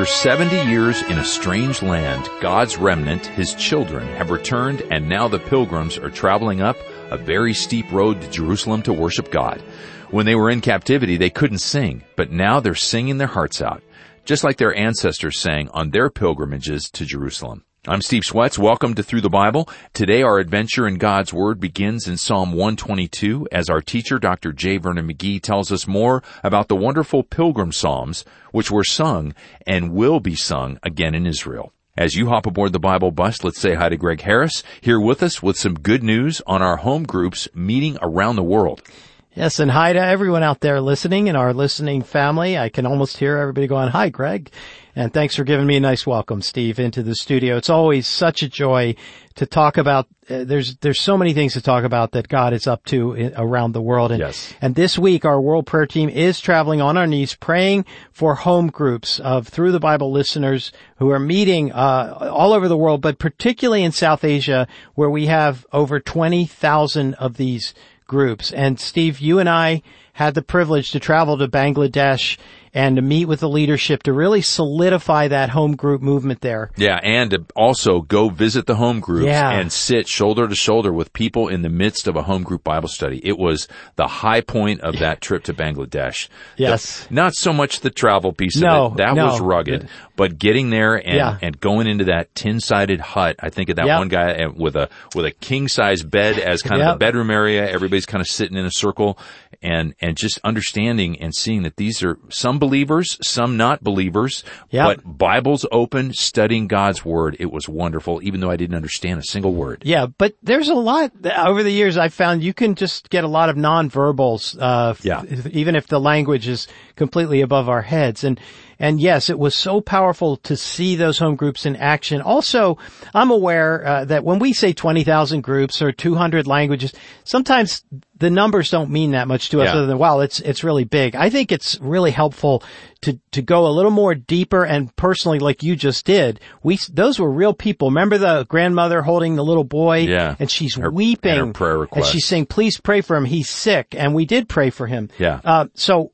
After 70 years in a strange land, God's remnant, His children, have returned and now the pilgrims are traveling up a very steep road to Jerusalem to worship God. When they were in captivity, they couldn't sing, but now they're singing their hearts out, just like their ancestors sang on their pilgrimages to Jerusalem. I'm Steve Schwetz. Welcome to Through the Bible. Today our adventure in God's Word begins in Psalm 122 as our teacher, Dr. J. Vernon McGee, tells us more about the wonderful pilgrim psalms which were sung and will be sung again in Israel. As you hop aboard the Bible bus, let's say hi to Greg Harris, here with us with some good news on our home groups meeting around the world. Yes, and hi to everyone out there listening and our listening family. I can almost hear everybody going, hi, Greg. And thanks for giving me a nice welcome, Steve, into the studio. It's always such a joy to talk about. Uh, there's there's so many things to talk about that God is up to in, around the world. And, yes. and this week, our World Prayer Team is traveling on our knees, praying for home groups of Through the Bible listeners who are meeting uh, all over the world, but particularly in South Asia, where we have over twenty thousand of these groups. And Steve, you and I had the privilege to travel to Bangladesh and to meet with the leadership to really solidify that home group movement there. Yeah, and to also go visit the home groups Yeah. and sit shoulder to shoulder with people in the midst of a home group Bible study. It was the high point of that trip to Bangladesh. Yes. The- not so much the travel piece of No, it. That no. was rugged. But getting there and, Yeah. and going into that tin-sided hut, I think of that Yep. one guy uh, with a, with a king-size bed as kind of Yep. the bedroom area. Everybody's kind of sitting in a circle and, and just understanding and seeing that these are some believers, some not believers, Yep. but Bibles open, studying God's Word. It was wonderful, even though I didn't understand a single word. Yeah, but there's a lot over the years I've found you can just get a lot of nonverbals, uh, Yeah. even if the language is completely above our heads. And, and yes, it was so powerful to see those home groups in action. Also, I'm aware, uh, that when we say 20,000 groups or 200 languages, sometimes the numbers don't mean that much to us Yeah. other than, wow, it's, it's really big. I think it's really helpful to, to go a little more deeper and personally like you just did. We, those were real people. Remember the grandmother holding the little boy? Yeah. And she's Her- weeping. and her prayer And she's saying, please pray for him. He's sick. And we did pray for him. Yeah. Uh, so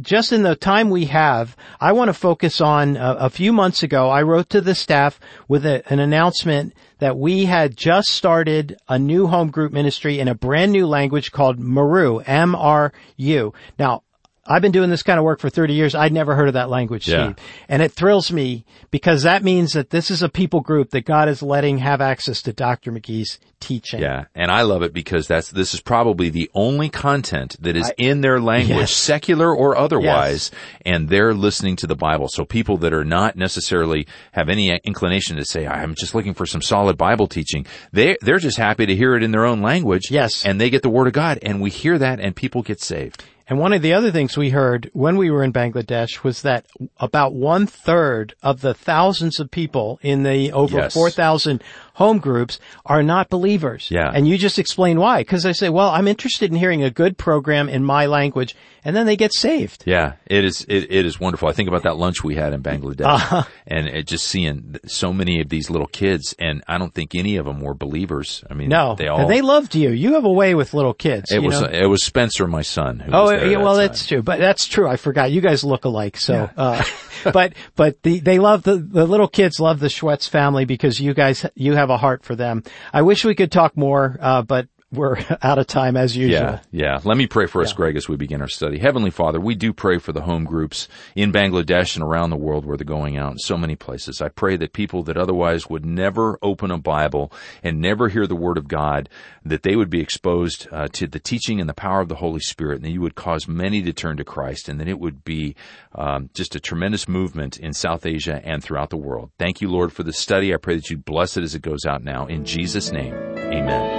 just in the time we have, I want to focus on uh, a few months ago, I wrote to the staff with a, an announcement that we had just started a new home group ministry in a brand new language called Maru, M-R-U. Now, I've been doing this kind of work for 30 years. I'd never heard of that language, Yeah. Steve. And it thrills me because that means that this is a people group that God is letting have access to Dr. McGee's teaching. Yeah, and I love it because that's this is probably the only content that is I- in their language, Yes. secular or otherwise, and they're listening to the Bible. So people that are not necessarily have any inclination to say, "I'm just looking for some solid Bible teaching," they they're just happy to hear it in their own language. Yes. and they get the Word of God, and we hear that, and people get saved. And one of the other things we heard when we were in Bangladesh was that about one third of the thousands of people in the over Yes. 4,000 home groups are not believers. Yeah. And you just explain why. Cause they say, well, I'm interested in hearing a good program in my language. And then they get saved. Yeah, it is. It, it is wonderful. I think about that lunch we had in Bangladesh, Uh-huh. and it, just seeing so many of these little kids, and I don't think any of them were believers. I mean, No. they all. and they loved you. You have a way with little kids. it you was know? it was Spencer, my son. Who Oh, yeah, that well, time. that's true, but that's true. I forgot. You guys look alike. So, uh, but, but the, they love the, the little kids love the Schwetz family because you guys, you have a heart for them. I wish we could talk more, uh, but we're out of time as usual. Yeah, yeah. Let me pray for us, Greg, as we begin our study. Heavenly Father, we do pray for the home groups in Bangladesh and around the world where they're going out in so many places. I pray that people that otherwise would never open a Bible and never hear the Word of God, that they would be exposed uh, to the teaching and the power of the Holy Spirit, and that you would cause many to turn to Christ, and that it would be um, just a tremendous movement in South Asia and throughout the world. Thank you, Lord, for the study. I pray that you bless it as it goes out now. In Jesus' name, amen.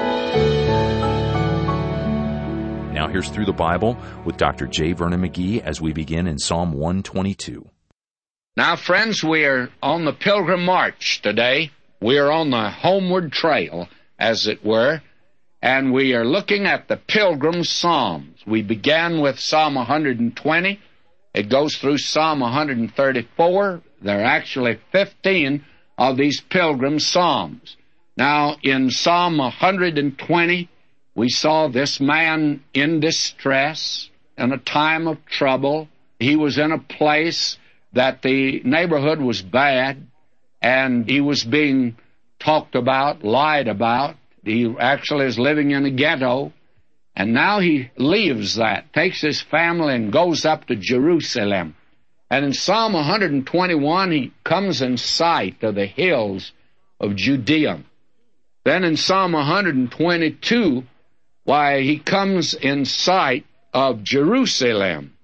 Now here's Through the Bible with Dr. J. Vernon McGee as we begin in Psalm 122. Now, friends, we are on the pilgrim march today. We are on the homeward trail, as it were, and we are looking at the pilgrim psalms. We began with Psalm 120. It goes through Psalm 134. There are actually 15 of these pilgrim psalms. Now, in Psalm 120, we saw this man in distress, in a time of trouble. He was in a place that the neighborhood was bad and he was being talked about, lied about. He actually is living in a ghetto. And now he leaves that, takes his family and goes up to Jerusalem. And in Psalm 121, he comes in sight of the hills of Judea. Then in Psalm 122, why, he comes in sight of Jerusalem.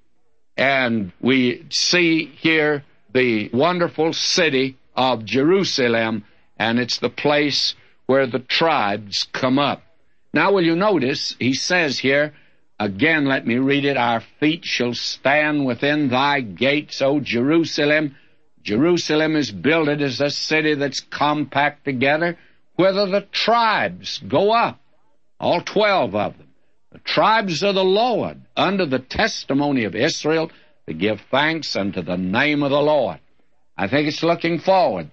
And we see here the wonderful city of Jerusalem, and it's the place where the tribes come up. Now, will you notice, he says here, again, let me read it, our feet shall stand within thy gates, O Jerusalem. Jerusalem is builded as a city that's compact together, whither the tribes go up, all twelve of them. The tribes of the Lord, under the testimony of Israel, to give thanks unto the name of the Lord. I think it's looking forward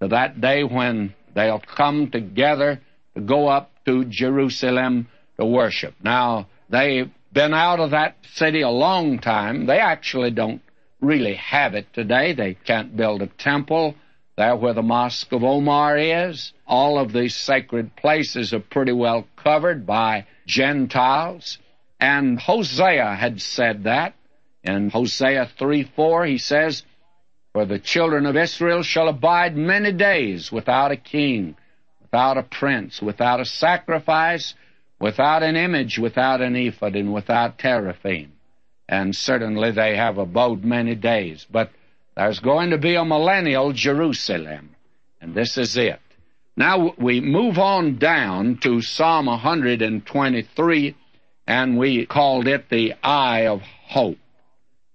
to that day when they'll come together to go up to Jerusalem to worship. Now, they've been out of that city a long time. They actually don't really have it today. They can't build a temple there where the Mosque of Omar is. All of these sacred places are pretty well covered by Gentiles. And Hosea had said that. In Hosea 3 4, he says, For the children of Israel shall abide many days without a king, without a prince, without a sacrifice, without an image, without an ephod, and without teraphim. And certainly they have abode many days. But there's going to be a millennial Jerusalem, and this is it. Now we move on down to Psalm 123, and we called it the Eye of Hope.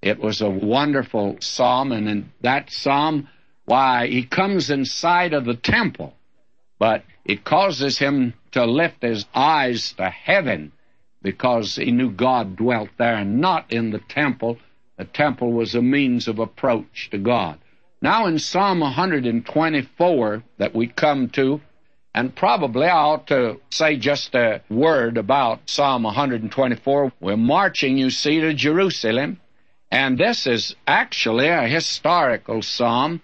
It was a wonderful psalm, and in that psalm, why, he comes in sight of the temple, but it causes him to lift his eyes to heaven because he knew God dwelt there and not in the temple. The temple was a means of approach to God. Now in Psalm 124 that we come to, and probably I ought to say just a word about Psalm 124. We're marching, you see, to Jerusalem. And this is actually a historical psalm.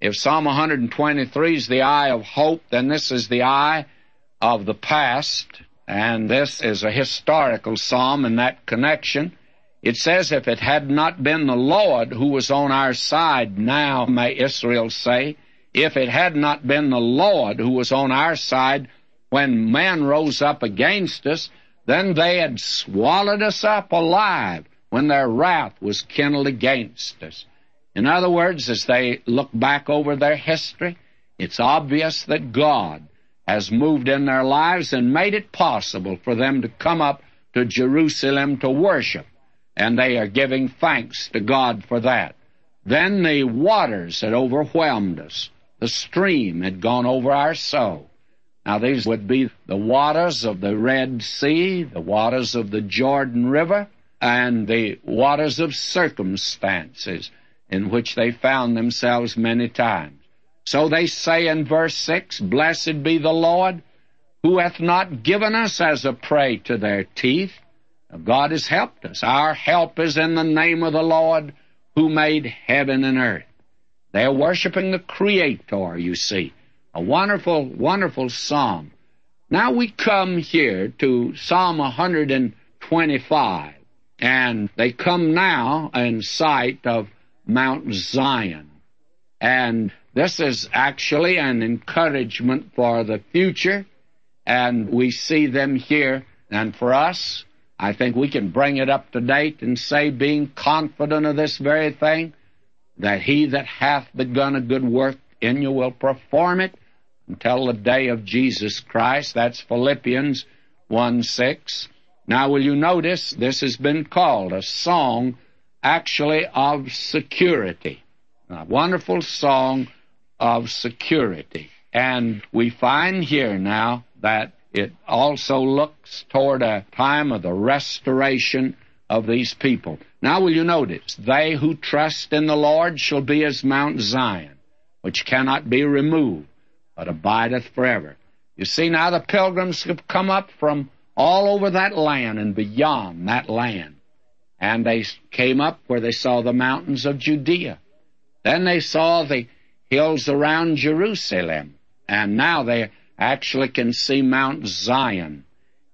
If Psalm 123 is the eye of hope, then this is the eye of the past. And this is a historical psalm in that connection. It says, If it had not been the Lord who was on our side, now may Israel say, if it had not been the Lord who was on our side when man rose up against us, then they had swallowed us up alive when their wrath was kindled against us. In other words, as they look back over their history, it's obvious that God has moved in their lives and made it possible for them to come up to Jerusalem to worship, and they are giving thanks to God for that. Then the waters had overwhelmed us. The stream had gone over our soul. Now these would be the waters of the Red Sea, the waters of the Jordan River, and the waters of circumstances in which they found themselves many times. So they say in verse 6, Blessed be the Lord, who hath not given us as a prey to their teeth. God has helped us. Our help is in the name of the Lord, who made heaven and earth. They are worshiping the Creator, you see. A wonderful, wonderful psalm. Now we come here to Psalm 125. And they come now in sight of Mount Zion. And this is actually an encouragement for the future. And we see them here. And for us, I think we can bring it up to date and say, being confident of this very thing, that he that hath begun a good work in you will perform it until the day of Jesus Christ. That's Philippians 1 6. Now, will you notice this has been called a song actually of security? A wonderful song of security. And we find here now that it also looks toward a time of the restoration of these people. Now, will you notice? They who trust in the Lord shall be as Mount Zion, which cannot be removed, but abideth forever. You see, now the pilgrims have come up from all over that land and beyond that land. And they came up where they saw the mountains of Judea. Then they saw the hills around Jerusalem, and now they actually can see Mount Zion,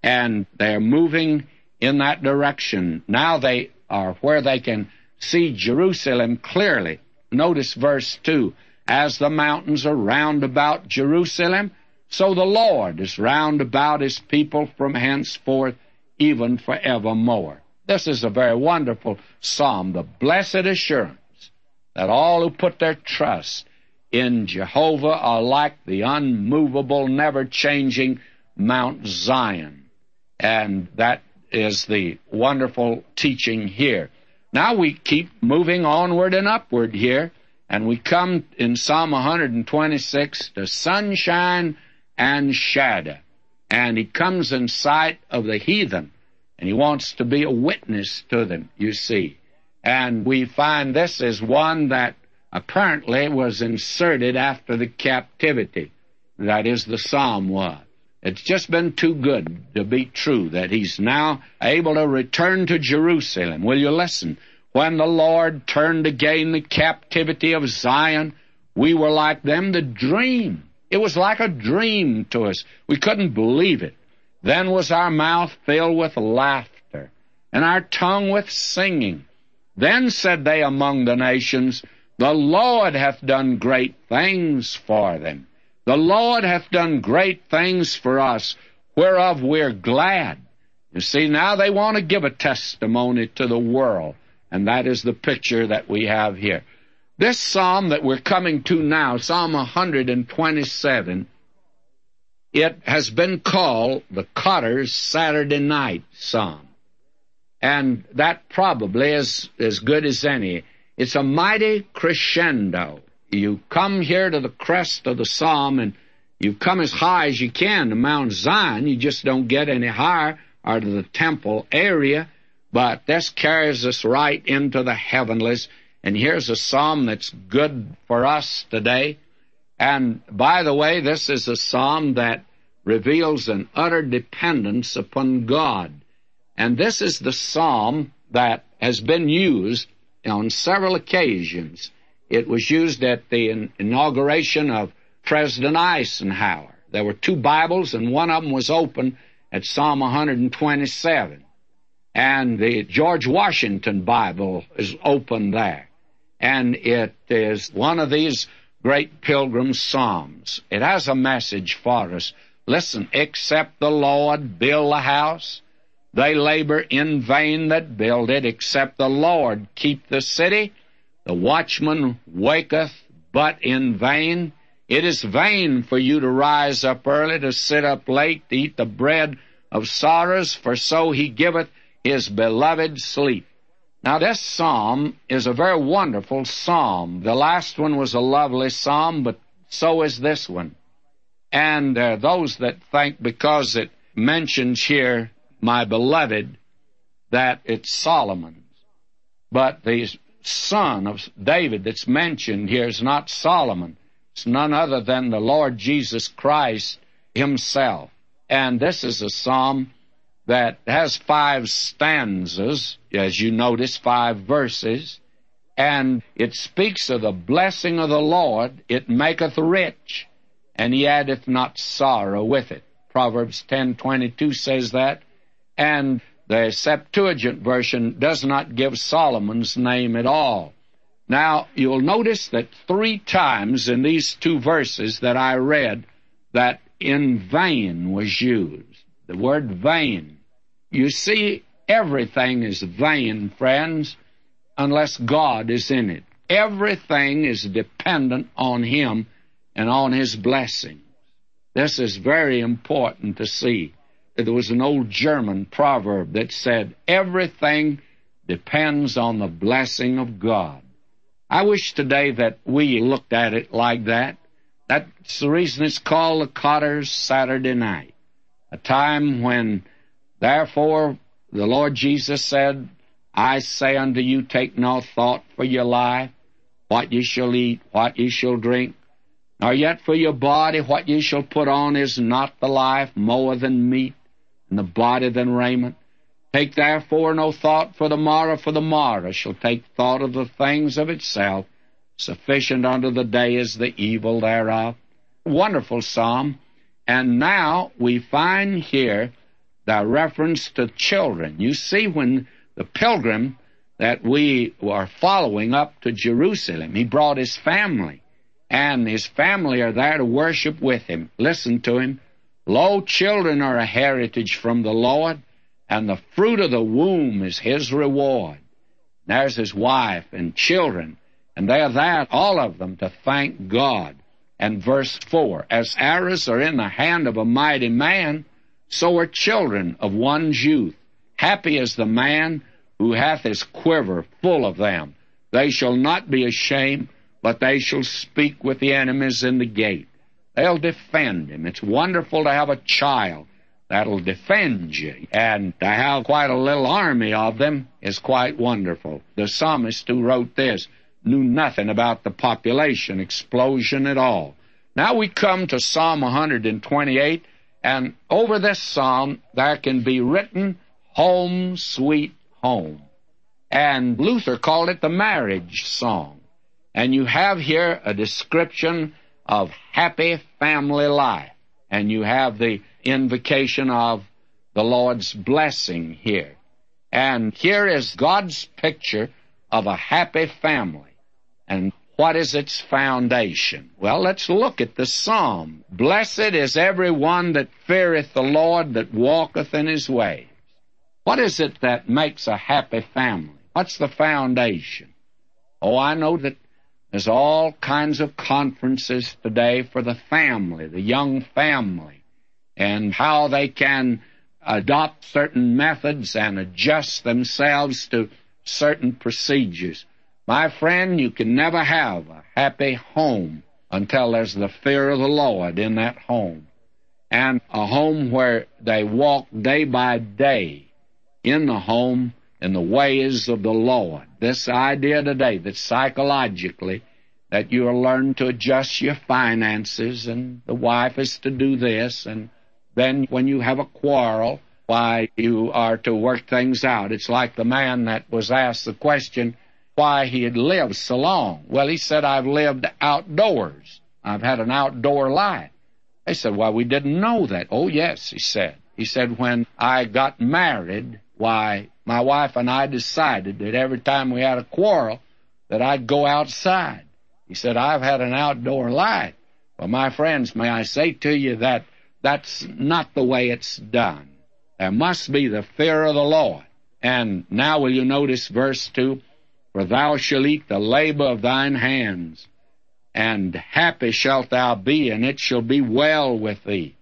and they're moving in that direction. Now they are where they can see Jerusalem clearly. Notice verse 2 As the mountains are round about Jerusalem, so the Lord is round about his people from henceforth, even forevermore. This is a very wonderful psalm, the blessed assurance that all who put their trust in Jehovah are like the unmovable, never changing Mount Zion. And that is the wonderful teaching here. Now we keep moving onward and upward here, and we come in Psalm 126 to sunshine and shadow. And he comes in sight of the heathen, and he wants to be a witness to them, you see. And we find this is one that apparently was inserted after the captivity. That is, the psalm was. It's just been too good to be true that he's now able to return to Jerusalem. Will you listen? When the Lord turned again the captivity of Zion, we were like them that dream. It was like a dream to us. We couldn't believe it. Then was our mouth filled with laughter, and our tongue with singing. Then said they among the nations, The Lord hath done great things for them. The Lord hath done great things for us, whereof we're glad. You see, now they want to give a testimony to the world, and that is the picture that we have here. This psalm that we're coming to now, Psalm 127, it has been called the Cotter's Saturday Night Psalm and that probably is as good as any. It's a mighty crescendo. You come here to the crest of the psalm and you come as high as you can to Mount Zion. You just don't get any higher or to the temple area, but this carries us right into the heavenlies. And here's a psalm that's good for us today. And by the way, this is a psalm that reveals an utter dependence upon God. And this is the psalm that has been used on several occasions. It was used at the inauguration of President Eisenhower. There were two Bibles, and one of them was open at Psalm 127. And the George Washington Bible is open there. And it is one of these great pilgrim psalms. It has a message for us. Listen, except the Lord build the house, they labor in vain that build it, except the Lord keep the city. The watchman waketh, but in vain. It is vain for you to rise up early, to sit up late, to eat the bread of sorrows, for so he giveth his beloved sleep. Now, this psalm is a very wonderful psalm. The last one was a lovely psalm, but so is this one. And uh, those that think because it mentions here my beloved, that it's Solomon's. But the son of David that's mentioned here is not Solomon. It's none other than the Lord Jesus Christ himself. And this is a psalm that has five stanzas, as you notice, five verses, and it speaks of the blessing of the Lord. It maketh rich, and he addeth not sorrow with it. Proverbs 10:22 says that. And the Septuagint version does not give Solomon's name at all. Now, you'll notice that three times in these two verses that I read, that in vain was used. The word vain. You see, everything is vain, friends, unless God is in it. Everything is dependent on Him and on His blessings. This is very important to see there was an old German proverb that said, everything depends on the blessing of God. I wish today that we looked at it like that. That's the reason it's called the Cotter's Saturday Night. A time when, therefore, the Lord Jesus said, I say unto you, take no thought for your life, what ye shall eat, what ye shall drink, nor yet for your body, what ye shall put on is not the life more than meat, and the body than raiment. Take therefore no thought for the morrow, for the morrow shall take thought of the things of itself. Sufficient unto the day is the evil thereof. Wonderful psalm. And now we find here the reference to children. You see, when the pilgrim that we are following up to Jerusalem, he brought his family, and his family are there to worship with him. Listen to him. Lo, children are a heritage from the Lord, and the fruit of the womb is his reward. There's his wife and children, and they're there, all of them, to thank God. And verse 4 As arrows are in the hand of a mighty man, so are children of one's youth. Happy is the man who hath his quiver full of them. They shall not be ashamed, but they shall speak with the enemies in the gate. They'll defend him. It's wonderful to have a child that'll defend you. And to have quite a little army of them is quite wonderful. The psalmist who wrote this knew nothing about the population explosion at all. Now we come to Psalm 128, and over this psalm there can be written, Home, Sweet Home. And Luther called it the marriage song. And you have here a description of happy family life. And you have the invocation of the Lord's blessing here. And here is God's picture of a happy family. And what is its foundation? Well, let's look at the psalm. Blessed is every one that feareth the Lord, that walketh in his ways. What is it that makes a happy family? What's the foundation? Oh, I know that there's all kinds of conferences today for the family, the young family, and how they can adopt certain methods and adjust themselves to certain procedures. My friend, you can never have a happy home until there's the fear of the Lord in that home. And a home where they walk day by day in the home in the ways of the Lord. This idea today that psychologically that you'll learn to adjust your finances and the wife is to do this and then when you have a quarrel, why you are to work things out. It's like the man that was asked the question, why he had lived so long. Well, he said, I've lived outdoors. I've had an outdoor life. They said, well, we didn't know that. Oh, yes, he said. He said, when I got married, why, my wife and I decided that every time we had a quarrel, that I'd go outside. He said, I've had an outdoor life. Well, my friends, may I say to you that that's not the way it's done. There must be the fear of the Lord. And now will you notice verse 2? For thou shalt eat the labor of thine hands, and happy shalt thou be, and it shall be well with thee.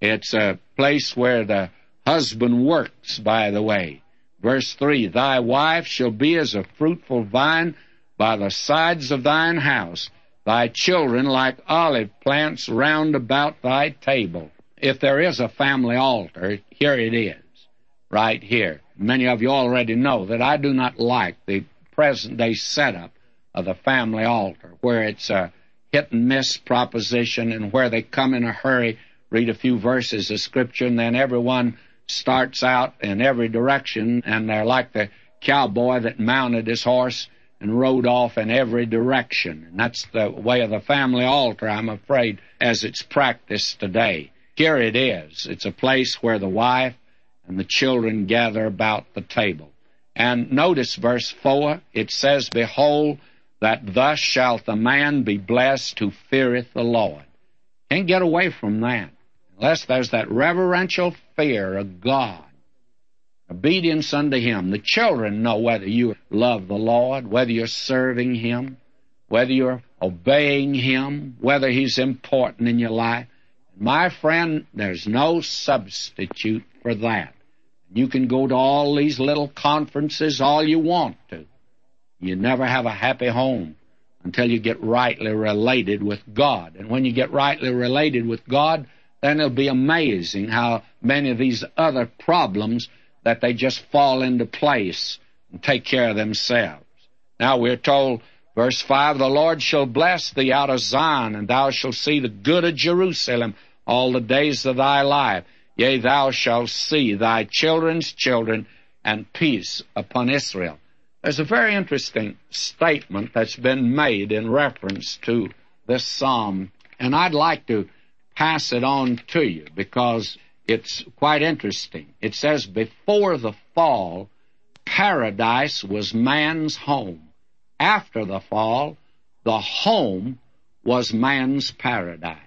It's a place where the husband works, by the way. Verse 3 Thy wife shall be as a fruitful vine by the sides of thine house, thy children like olive plants round about thy table. If there is a family altar, here it is, right here. Many of you already know that I do not like the present day setup of the family altar, where it's a hit and miss proposition and where they come in a hurry, read a few verses of scripture, and then everyone starts out in every direction, and they're like the cowboy that mounted his horse and rode off in every direction. And that's the way of the family altar, I'm afraid, as it's practiced today. Here it is. It's a place where the wife and the children gather about the table. And notice verse 4, it says, Behold, that thus shalt the man be blessed who feareth the Lord. Can't get away from that unless there's that reverential fear of God, obedience unto Him. The children know whether you love the Lord, whether you're serving Him, whether you're obeying Him, whether He's important in your life. My friend, there's no substitute for that. You can go to all these little conferences all you want to. You never have a happy home until you get rightly related with God. And when you get rightly related with God, then it'll be amazing how many of these other problems that they just fall into place and take care of themselves. Now we're told, verse 5, The Lord shall bless thee out of Zion, and thou shalt see the good of Jerusalem all the days of thy life. Yea, thou shalt see thy children's children and peace upon Israel. There's a very interesting statement that's been made in reference to this psalm, and I'd like to pass it on to you because it's quite interesting. It says, Before the fall, paradise was man's home. After the fall, the home was man's paradise.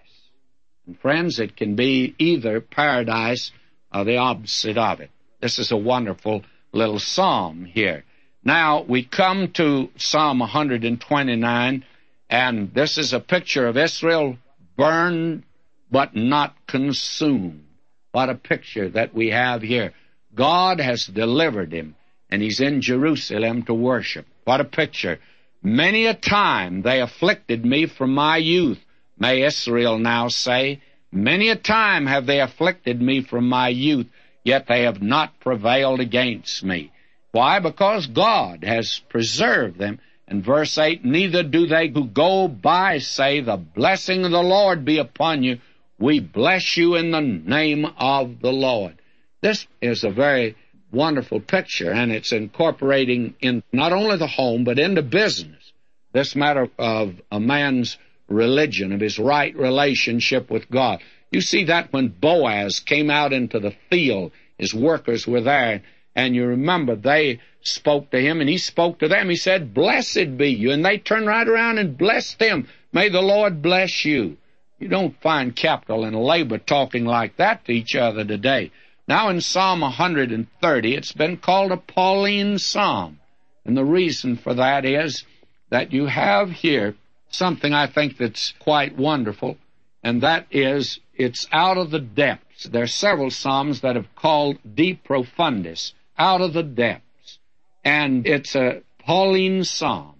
And friends, it can be either paradise or the opposite of it. This is a wonderful little psalm here. Now we come to Psalm 129, and this is a picture of Israel burned but not consumed. What a picture that we have here. God has delivered him, and he's in Jerusalem to worship. What a picture. Many a time they afflicted me from my youth, may Israel now say. Many a time have they afflicted me from my youth, yet they have not prevailed against me. Why? Because God has preserved them. And verse 8, neither do they who go by say, the blessing of the Lord be upon you. We bless you in the name of the Lord. This is a very wonderful picture, and it's incorporating in not only the home, but into business. This matter of a man's religion, of his right relationship with God. You see that when Boaz came out into the field, his workers were there, and you remember they spoke to him, and he spoke to them. He said, Blessed be you. And they turned right around and blessed him. May the Lord bless you. You don't find capital and labor talking like that to each other today. Now in Psalm 130, it's been called a Pauline Psalm. And the reason for that is that you have here something I think that's quite wonderful, and that is it's out of the depths. There are several Psalms that have called de profundis, out of the depths. And it's a Pauline Psalm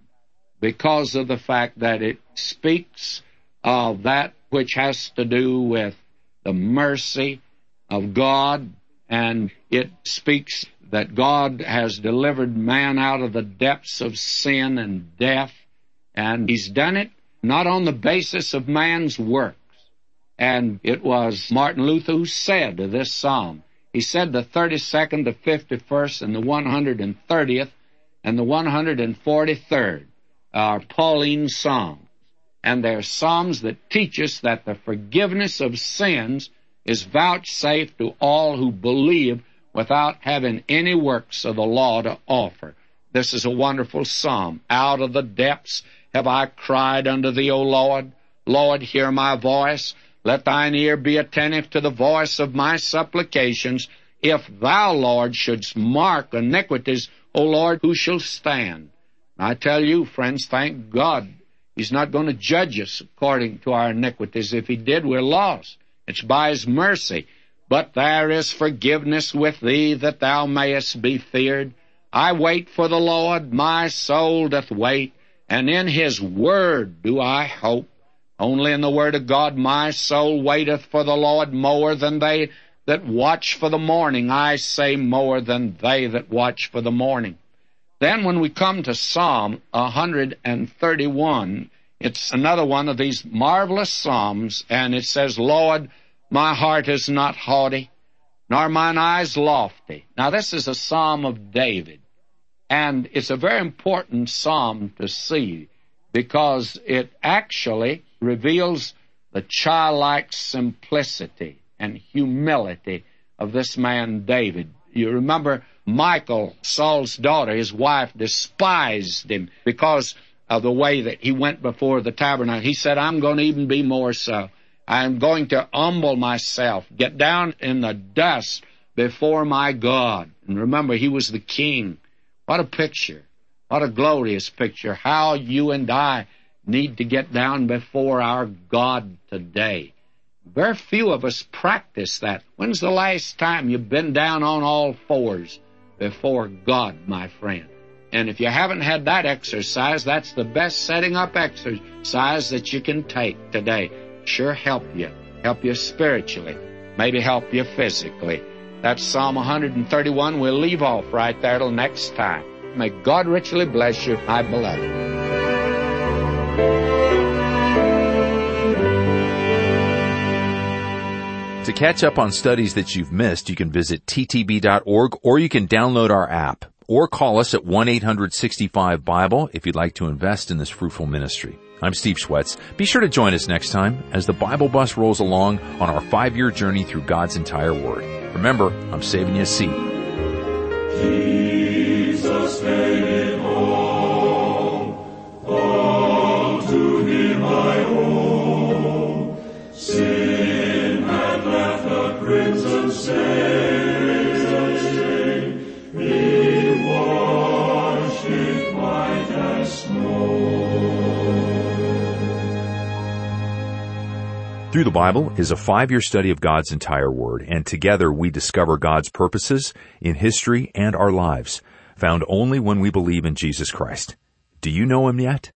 because of the fact that it speaks of that which has to do with the mercy of God, and it speaks that God has delivered man out of the depths of sin and death, and He's done it not on the basis of man's works. And it was Martin Luther who said to this psalm, he said the 32nd, the 51st, and the 130th, and the 143rd are Pauline psalms and there are psalms that teach us that the forgiveness of sins is vouchsafed to all who believe without having any works of the law to offer. This is a wonderful psalm. Out of the depths have I cried unto thee, O Lord. Lord, hear my voice. Let thine ear be attentive to the voice of my supplications. If thou, Lord, shouldst mark iniquities, O Lord, who shall stand? I tell you, friends, thank God He's not going to judge us according to our iniquities. If He did, we're lost. It's by His mercy. But there is forgiveness with thee that thou mayest be feared. I wait for the Lord, my soul doth wait, and in His word do I hope. Only in the word of God my soul waiteth for the Lord more than they that watch for the morning. I say more than they that watch for the morning. Then when we come to Psalm 131, it's another one of these marvelous Psalms, and it says, Lord, my heart is not haughty, nor mine eyes lofty. Now this is a Psalm of David, and it's a very important Psalm to see because it actually reveals the childlike simplicity and humility of this man David. You remember Michal, Saul's daughter, his wife, despised him because of the way that he went before the tabernacle. He said, I'm going to even be more so. I'm going to humble myself, get down in the dust before my God. And remember, he was the king. What a picture. What a glorious picture. How you and I need to get down before our God today. Very few of us practice that. When's the last time you've been down on all fours before God, my friend? And if you haven't had that exercise, that's the best setting up exercise that you can take today. Sure help you. Help you spiritually. Maybe help you physically. That's Psalm 131. We'll leave off right there till next time. May God richly bless you, my beloved. To catch up on studies that you've missed, you can visit ttb.org or you can download our app or call us at 1-865-BIBLE if you'd like to invest in this fruitful ministry. I'm Steve Schwetz. Be sure to join us next time as the Bible bus rolls along on our five-year journey through God's entire Word. Remember, I'm saving you a seat. Through the Bible is a five-year study of God's entire Word, and together we discover God's purposes in history and our lives, found only when we believe in Jesus Christ. Do you know Him yet?